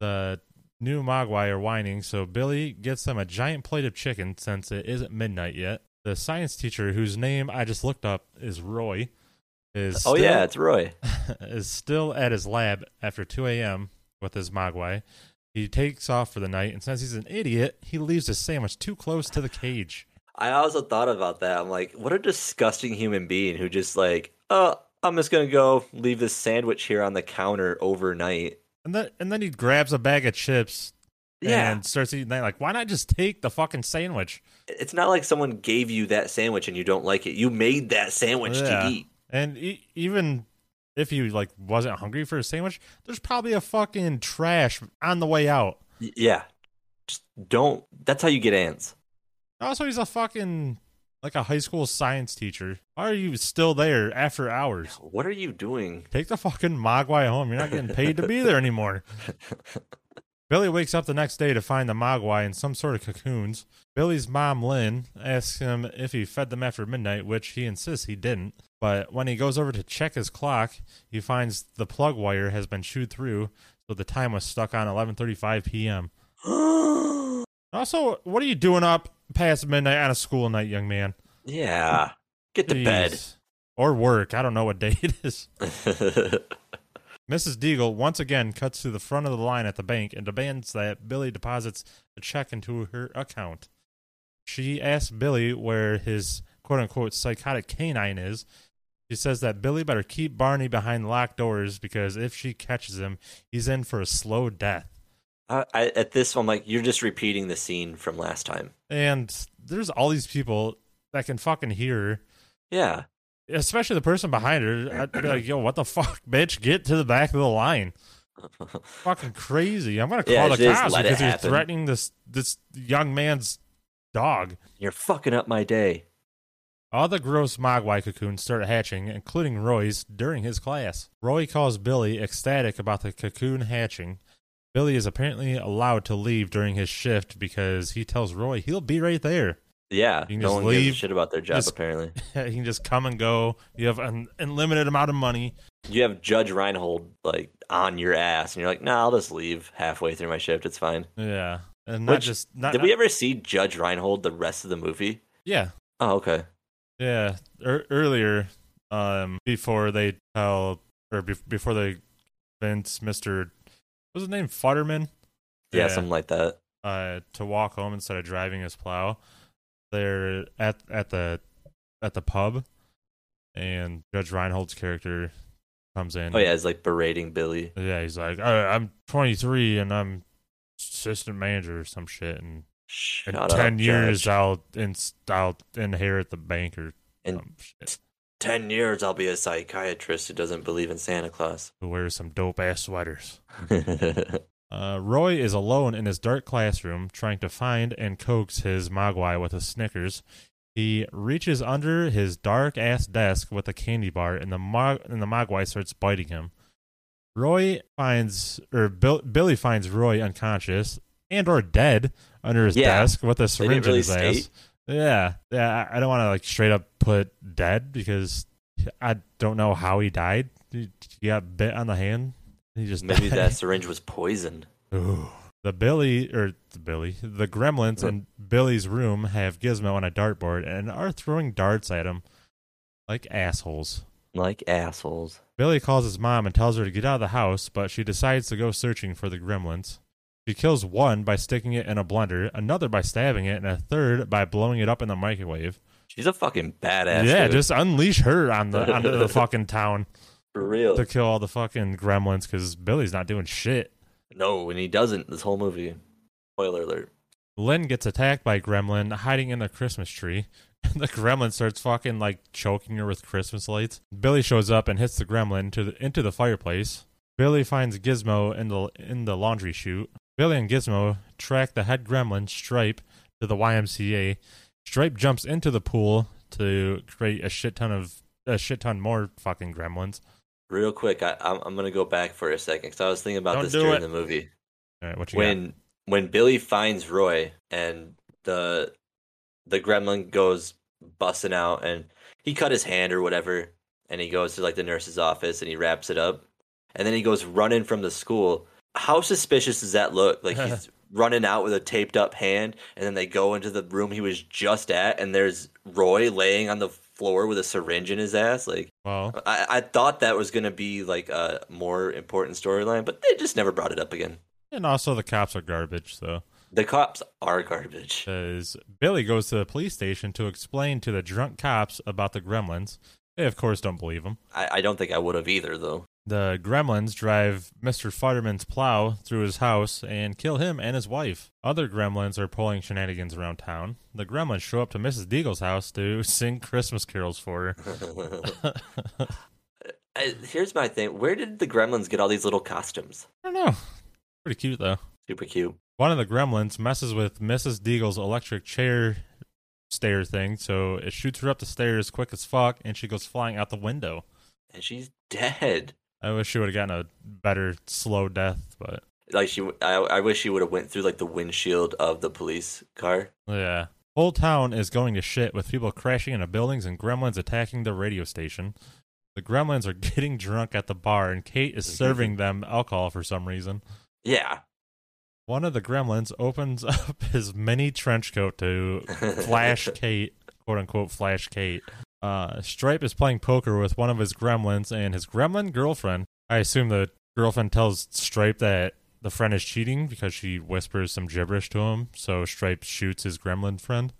The new Mogwai are whining, so Billy gets them a giant plate of chicken since it isn't midnight yet. The science teacher, whose name I just looked up is Roy, is oh, still- yeah, it's Roy. is still at his lab after 2 a.m. with his Mogwai. He takes off for the night, and since he's an idiot, he leaves his sandwich too close to the cage. I also thought about that. I'm like, what a disgusting human being who just like, oh, I'm just gonna go leave this sandwich here on the counter overnight. And then, and then he grabs a bag of chips Yeah, and starts eating that. Like, why not just take the fucking sandwich? it's not like someone gave you that sandwich and you don't like it. You made that sandwich Yeah. to eat. And e- even if you like wasn't hungry for a sandwich, there's probably a fucking trash on the way out. Yeah, just don't. That's how you get ants. Also, he's a fucking like a high school science teacher. Why are you still there after hours? What are you doing? Take the fucking Mogwai home. You're not getting paid to be there anymore. Billy wakes up the next day to find the Mogwai in some sort of cocoons. Billy's mom, Lynn, asks him if he fed them after midnight, which he insists he didn't. But when he goes over to check his clock, he finds the plug wire has been chewed through, so the time was stuck on 11:35 p.m. Also, what are you doing up past midnight on a school night, young man? yeah, get to bed. Or work. I don't know what day it is. Mrs. Deagle once again cuts to the front of the line at the bank and demands that Billy deposits a check into her account. She asks Billy where his quote unquote psychotic canine is. She says that Billy better keep Barney behind locked doors because if she catches him, he's in for a slow death. I, I, at this, I'm like, you're just repeating the scene from last time. And there's all these people. that can fucking hear. Yeah. Especially the person behind her. I'd be like, yo, what the fuck, bitch? Get to the back of the line. Fucking crazy. I'm gonna call Yeah, the cops because you're threatening this this young man's dog. You're fucking up my day. All the gross Mogwai cocoons start hatching, including Roy's, during his class. Roy calls Billy ecstatic about the cocoon hatching. Billy is apparently allowed to leave during his shift because he tells Roy he'll be right there. Yeah. You can no just one gives leave, a shit about their job just- apparently. you can just come and go. You have an unlimited amount of money. You have Judge Reinhold like on your ass, and you're like, "Nah, I'll just leave halfway through my shift. It's fine." Yeah, and not Which- just not. Did we ever see Judge Reinhold the rest of the movie? yeah, Oh, okay. yeah. Er, earlier, um, before they tell or be- before they convince Mister, what's his name, Futterman? Yeah, something like that. uh, to walk home instead of driving his plow. They're at at the at the pub, and Judge Reinhold's character comes in. Oh yeah, he's like berating Billy. yeah. He's like, "Uh, I'm 23 and I'm assistant manager or some shit, and Shut in up, 10 years Judge. I'll in, I'll inherit the bank or In some shit. ten years, I'll be a psychiatrist who doesn't believe in Santa Claus. Who wears some dope ass sweaters. Uh, Roy is alone in his dark classroom trying to find and coax his Mogwai with a Snickers. He reaches under his dark ass desk with a candy bar, and the Mog- and the Mogwai starts biting him. Roy finds, or Bill- Billy finds Roy unconscious and or dead under his Yeah. desk with a syringe really in his ass. Yeah, yeah. I don't want to like straight up put dead because I don't know how he died. He got bit on the hand. He just Maybe died. that syringe was poisoned. Ooh. The Billy or the Billy, the Gremlins in Billy's room have Gizmo on a dartboard and are throwing darts at him like assholes. Like assholes. Billy calls his mom and tells her to get out of the house, but she decides to go searching for the Gremlins. She kills one by sticking it in a blender, another by stabbing it, and a third by blowing it up in the microwave. She's a fucking badass. yeah, dude. just unleash her on the onto the fucking town for real. to kill all the fucking Gremlins because Billy's not doing shit. No, and he doesn't this whole movie. Spoiler alert. Lynn gets attacked by Gremlin hiding in the Christmas tree. The Gremlin starts fucking like choking her with Christmas lights. Billy shows up and hits the Gremlin into the, into the fireplace. Billy finds Gizmo in the in the laundry chute. Billy and Gizmo track the head Gremlin Stripe to the YMCA. Stripe jumps into the pool to create a shit ton of a shit ton more fucking Gremlins. Real quick, I, I'm, I'm gonna go back for a second because I was thinking about Don't this during it. the movie. All right, what you when when Billy finds Roy and the the gremlin goes busting out and he cut his hand or whatever and he goes to like the nurse's office and he wraps it up and then he goes running from the school. How suspicious does that look? Like he's running out with a taped up hand and then they go into the room he was just at and there's Roy laying on the floor with a syringe in his ass like? Well, I, I thought that was gonna be like a more important storyline, but they just never brought it up again. and also the cops are garbage, so. The cops are garbage. Because Billy goes to the police station to explain to the drunk cops about the gremlins. They, of course, don't believe him. I, I don't think I would have either, though. The gremlins drive Mr. Futterman's plow through his house and kill him and his wife. Other gremlins are pulling shenanigans around town. The gremlins show up to Mrs. Deagle's house to sing Christmas carols for her. I, uh, here's my thing: Where did the Gremlins get all these little costumes? I don't know. Pretty cute, though. Super cute. One of the gremlins messes with Mrs. Deagle's electric chair stair thing, so it shoots her up the stairs quick as fuck, and she goes flying out the window. And she's dead. I wish she would have gotten a better slow death, but Like she, I, I wish she would have went through like the windshield of the police car. yeah. Whole town is going to shit with people crashing into buildings and gremlins attacking the radio station. The gremlins are getting drunk at the bar, and Kate is mm-hmm. serving them alcohol for some reason. Yeah. One of the gremlins opens up his mini trench coat to Flash Kate, quote unquote Flash Kate. Uh, Stripe is playing poker with one of his gremlins and his gremlin girlfriend. I assume the girlfriend tells Stripe that the friend is cheating because she whispers some gibberish to him. So Stripe shoots his gremlin friend.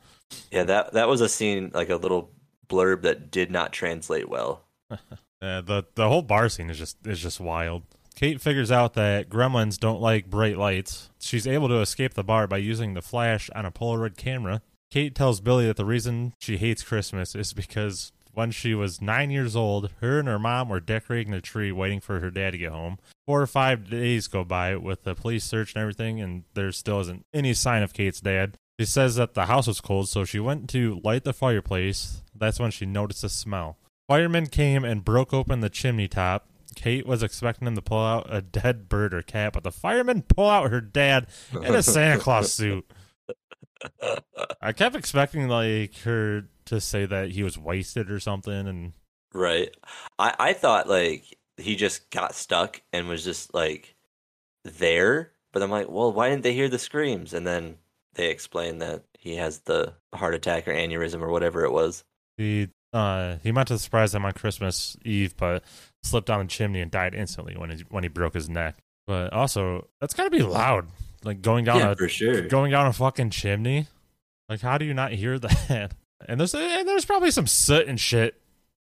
Yeah, that that was a scene like a little blurb that did not translate well. Uh, the the whole bar scene is just is just wild. Kate figures out that gremlins don't like bright lights. She's able to escape the bar by using the flash on a Polaroid camera. Kate tells Billy that the reason she hates Christmas is because when she was nine years old, her and her mom were decorating the tree waiting for her dad to get home. Four or five days go by with the police search and everything, and there still isn't any sign of Kate's dad. She says that the house was cold, so she went to light the fireplace. That's when she noticed a smell. Firemen came and broke open the chimney top. Kate was expecting them to pull out a dead bird or cat, but the firemen pull out her dad in a Santa Claus suit. I kept expecting like her to say that he was wasted or something, and Right. I, I thought like he just got stuck and was just like there, but I'm like, well, why didn't they hear the screams? And then they explain that he has the heart attack or aneurysm or whatever it was. he uh he meant to surprise them on Christmas Eve, but slipped down the chimney and died instantly when he when he broke his neck. But also, that's gotta be loud, like going down yeah, a for sure. going down a fucking chimney. Like, how do you not hear that? And there's and there's probably some soot and shit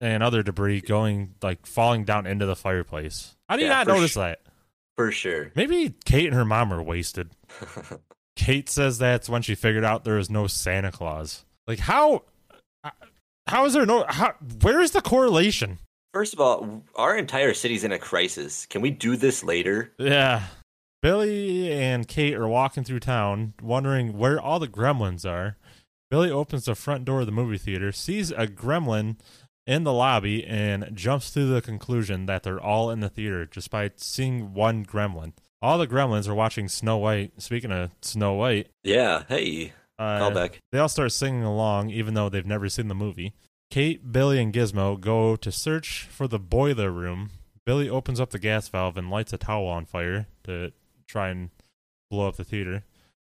and other debris going like falling down into the fireplace. How do you Yeah, not notice su- that? For sure. Maybe Kate and her mom are wasted. Kate says that's when she figured out there was no Santa Claus. Like how uh, how is there no how where is the correlation? First of all, our entire city's in a crisis. Can we do this later? Yeah. Billy and Kate are walking through town wondering where all the gremlins are. Billy opens the front door of the movie theater, sees a gremlin in the lobby and jumps to the conclusion that they're all in the theater just by seeing one gremlin. All the gremlins are watching Snow White. Speaking of Snow White, Yeah. Hey. uh, Callback. They all start singing along, even though they've never seen the movie. Kate, Billy, and Gizmo go to search for the boiler room. Billy opens up the gas valve and lights a towel on fire to try and blow up the theater.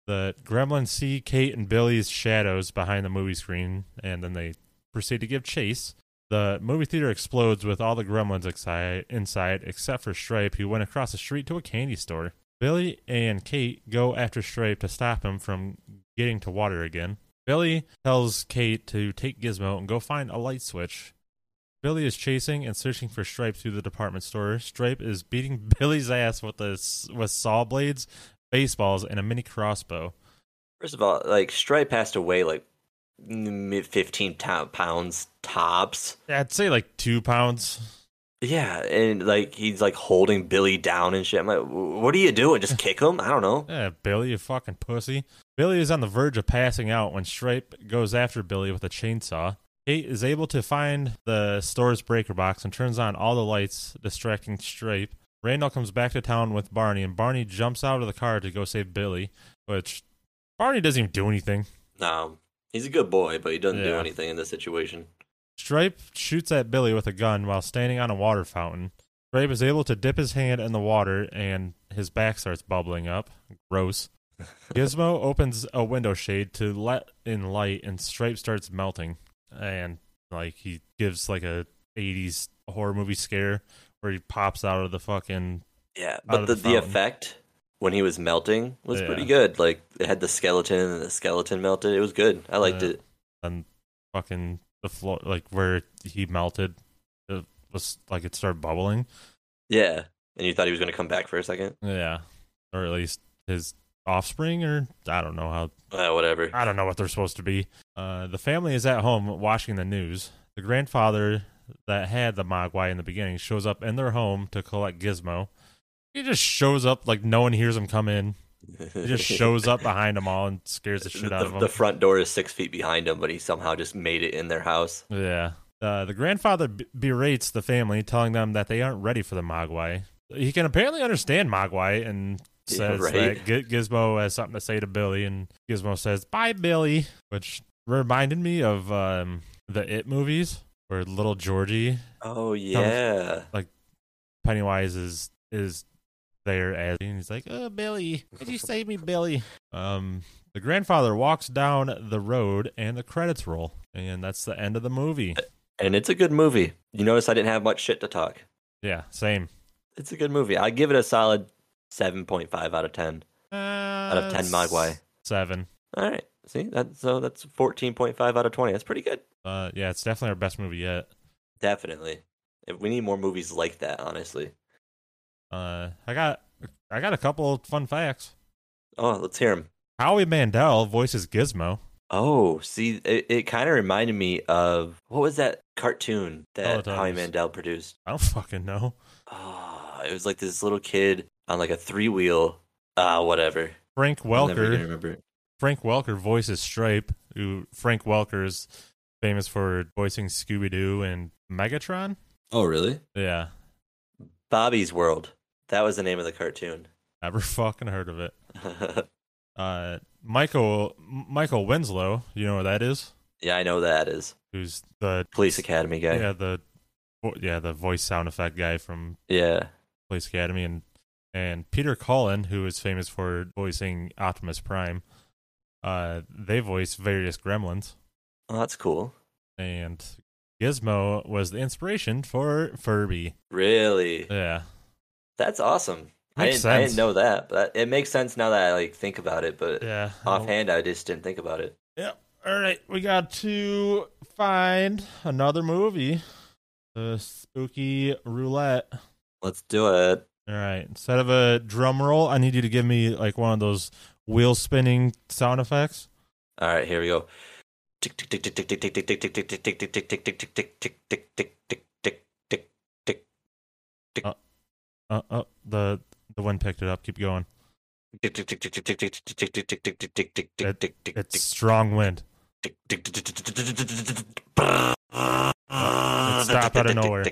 The gremlins see Kate and Billy's shadows behind the movie screen, and then they proceed to give chase. The movie theater explodes with all the gremlins inside, except for Stripe, who went across the street to a candy store. Billy and Kate go after Stripe to stop him from getting to water again. Billy tells Kate to take Gizmo and go find a light switch. Billy is chasing and searching for Stripe through the department store. Stripe is beating Billy's ass with the with saw blades, baseballs, and a mini crossbow. First of all, like Stripe has to weigh like 15 to- pounds tops. Yeah, I'd say like two pounds. Yeah, and like he's like holding Billy down and shit. I'm like, what are you doing? Just kick him? I don't know. Yeah, Billy, you fucking pussy. Billy is on the verge of passing out when Stripe goes after Billy with a chainsaw. Kate is able to find the store's breaker box and turns on all the lights, distracting Stripe. Randall comes back to town with Barney, and Barney jumps out of the car to go save Billy, which Barney doesn't even do anything. No, he's a good boy, but he doesn't do anything in this situation. Stripe shoots at Billy with a gun while standing on a water fountain. Stripe is able to dip his hand in the water and his back starts bubbling up. Gross. Gizmo opens a window shade to let in light and Stripe starts melting. And like he gives like a 80s horror movie scare where he pops out of the fucking Yeah, but the, the the, effect when he was melting was Yeah. pretty good. Like it had the skeleton and the skeleton melted. It was good. I liked Yeah. it. and fucking the floor like where he melted it was like it started bubbling. Yeah, and you thought he was going to come back for a second. Yeah. Or at least his offspring or I don't know how Uh, whatever. I don't know what they're supposed to be. Uh, the family is at home watching the news. The grandfather that had the Mogwai in the beginning shows up in their home to collect Gizmo. He just shows up like no one hears him come in. He just shows up behind them all and scares the shit out of the, them. the front door is six feet behind him, but he somehow just made it in their house. Yeah. Uh, the grandfather b- berates the family, telling them that they aren't ready for the Mogwai. He can apparently understand Mogwai and says right. that G- Gizmo has something to say to Billy, and Gizmo says, Bye, Billy, which reminded me of um, the It movies where little Georgie, Oh yeah, like Pennywise, is is there as and he's like, Oh, Billy, could you save me, Billy? Um, the grandfather walks down the road, and the credits roll, and that's the end of the movie. and it's a good movie. You notice I didn't have much shit to talk. Yeah, same. It's a good movie. I give it a solid seven point five out of ten. out of 10 Mogwai. Uh, Seven. All right, see that? So that's fourteen point five out of twenty. That's pretty good. Uh, yeah, it's definitely our best movie yet. Definitely. If we need more movies like that, honestly. Uh, I got, I got a couple of fun facts. Oh, let's hear them. Howie Mandel voices Gizmo. Oh, see, it, it kind of reminded me of what was that cartoon that. Howie Mandel produced? I don't fucking know. Oh, it was like this little kid on like a three wheel. Ah, whatever. Frank Welker. remember. Frank Welker voices Stripe. Who Frank Welker is famous for voicing Scooby Doo and Megatron. Oh, really? Yeah, Bobby's World. That was the name of the cartoon. never fucking heard of it. Uh, Michael Michael Winslow. You know what that is? yeah, I know who that is Who's the Police Academy guy. yeah the yeah the voice sound effect guy from yeah. Police Academy and and Peter Cullen, who is famous for voicing Optimus Prime. Uh, they voice various gremlins, Oh, that's cool. and Gizmo was the inspiration for Furby. Really? Yeah, That's awesome. I didn't, I didn't know that, but it makes sense now that I like think about it. But yeah. offhand, I just didn't think about it. Yep. All right, we got to find another movie. The spooky roulette. Let's do it. All right. Instead of a drum roll, I need you to give me like one of those wheel spinning sound effects. All right, here we go. Uh, uh, uh, the the wind picked it up. Keep going. It, it's strong wind. It stopped out of nowhere.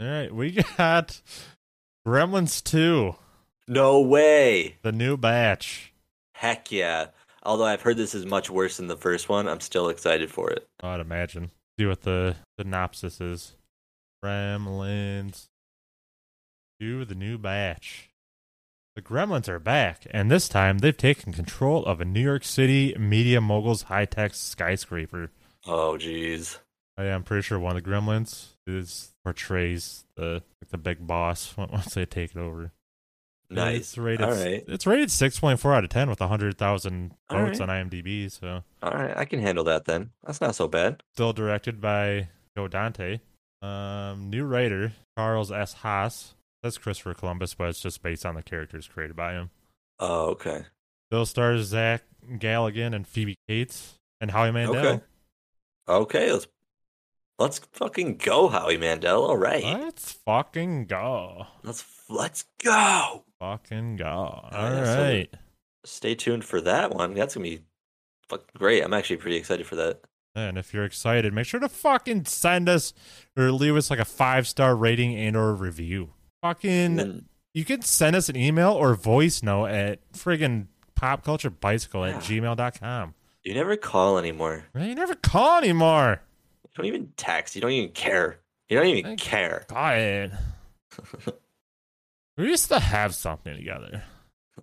All right, we got Gremlins 2, No way. the new batch. Heck yeah. Although I've heard this is much worse than the first one, I'm still excited for it. I'd imagine. See what the synopsis is. Gremlins 2, the new batch. The Gremlins are back, and this time they've taken control of a New York City media mogul's high tech skyscraper. Oh jeez. I am pretty sure one of the Gremlins is portrays the like the big boss once they take it over. Nice. It's rated. All right. It's rated six point four out of ten with hundred thousand votes right. on IMDb. So All right, I can handle that then. That's not so bad. still directed by Joe Dante. Um, new writer Charles S. Haas. That's Christopher Columbus, but it's just based on the characters created by him. Oh, okay. Still stars Zach Galligan and Phoebe Cates and Howie Mandel. Okay. Okay, let's let's fucking go, Howie Mandel. All right. Let's fucking go. Let's let's go. Fucking go. All yeah, so- Stay tuned for that one. That's gonna be fucking great. I'm actually pretty excited for that. And if you're excited, make sure to fucking send us or leave us like a five star rating and or review. Fucking, you can send us an email or voice note at friggin' popculturebicycle at gmail.com. you never call anymore. You never call anymore. Don't even text. You don't even care. You don't even Thank- care. God. we used to have something together.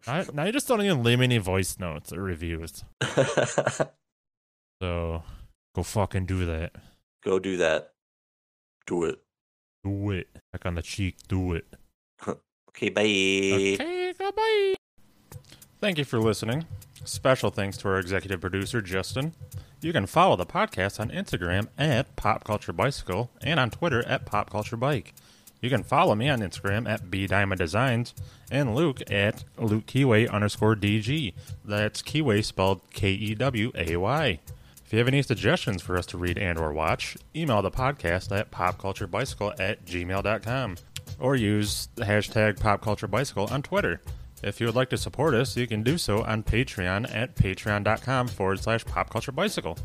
Now, now you just don't even leave me any voice notes or reviews. So go fucking do that. go do that. Do it. Do it. Back on the cheek. Do it. Okay, bye. Okay, goodbye. Thank you for listening. Special thanks to our executive producer, Justin. You can follow the podcast on Instagram at Pop Culture Bicycle and on Twitter at Pop Culture Bike. You can follow me on Instagram at B Diamond Designs and Luke at Luke Keyway underscore DG. That's Keyway spelled K E W A Y. If you have any suggestions for us to read and or watch, email the podcast at popculturebicycle at gmail.com or use the hashtag popculturebicycle on Twitter. If you would like to support us, you can do so on Patreon at patreon.com forward slash popculturebicycle.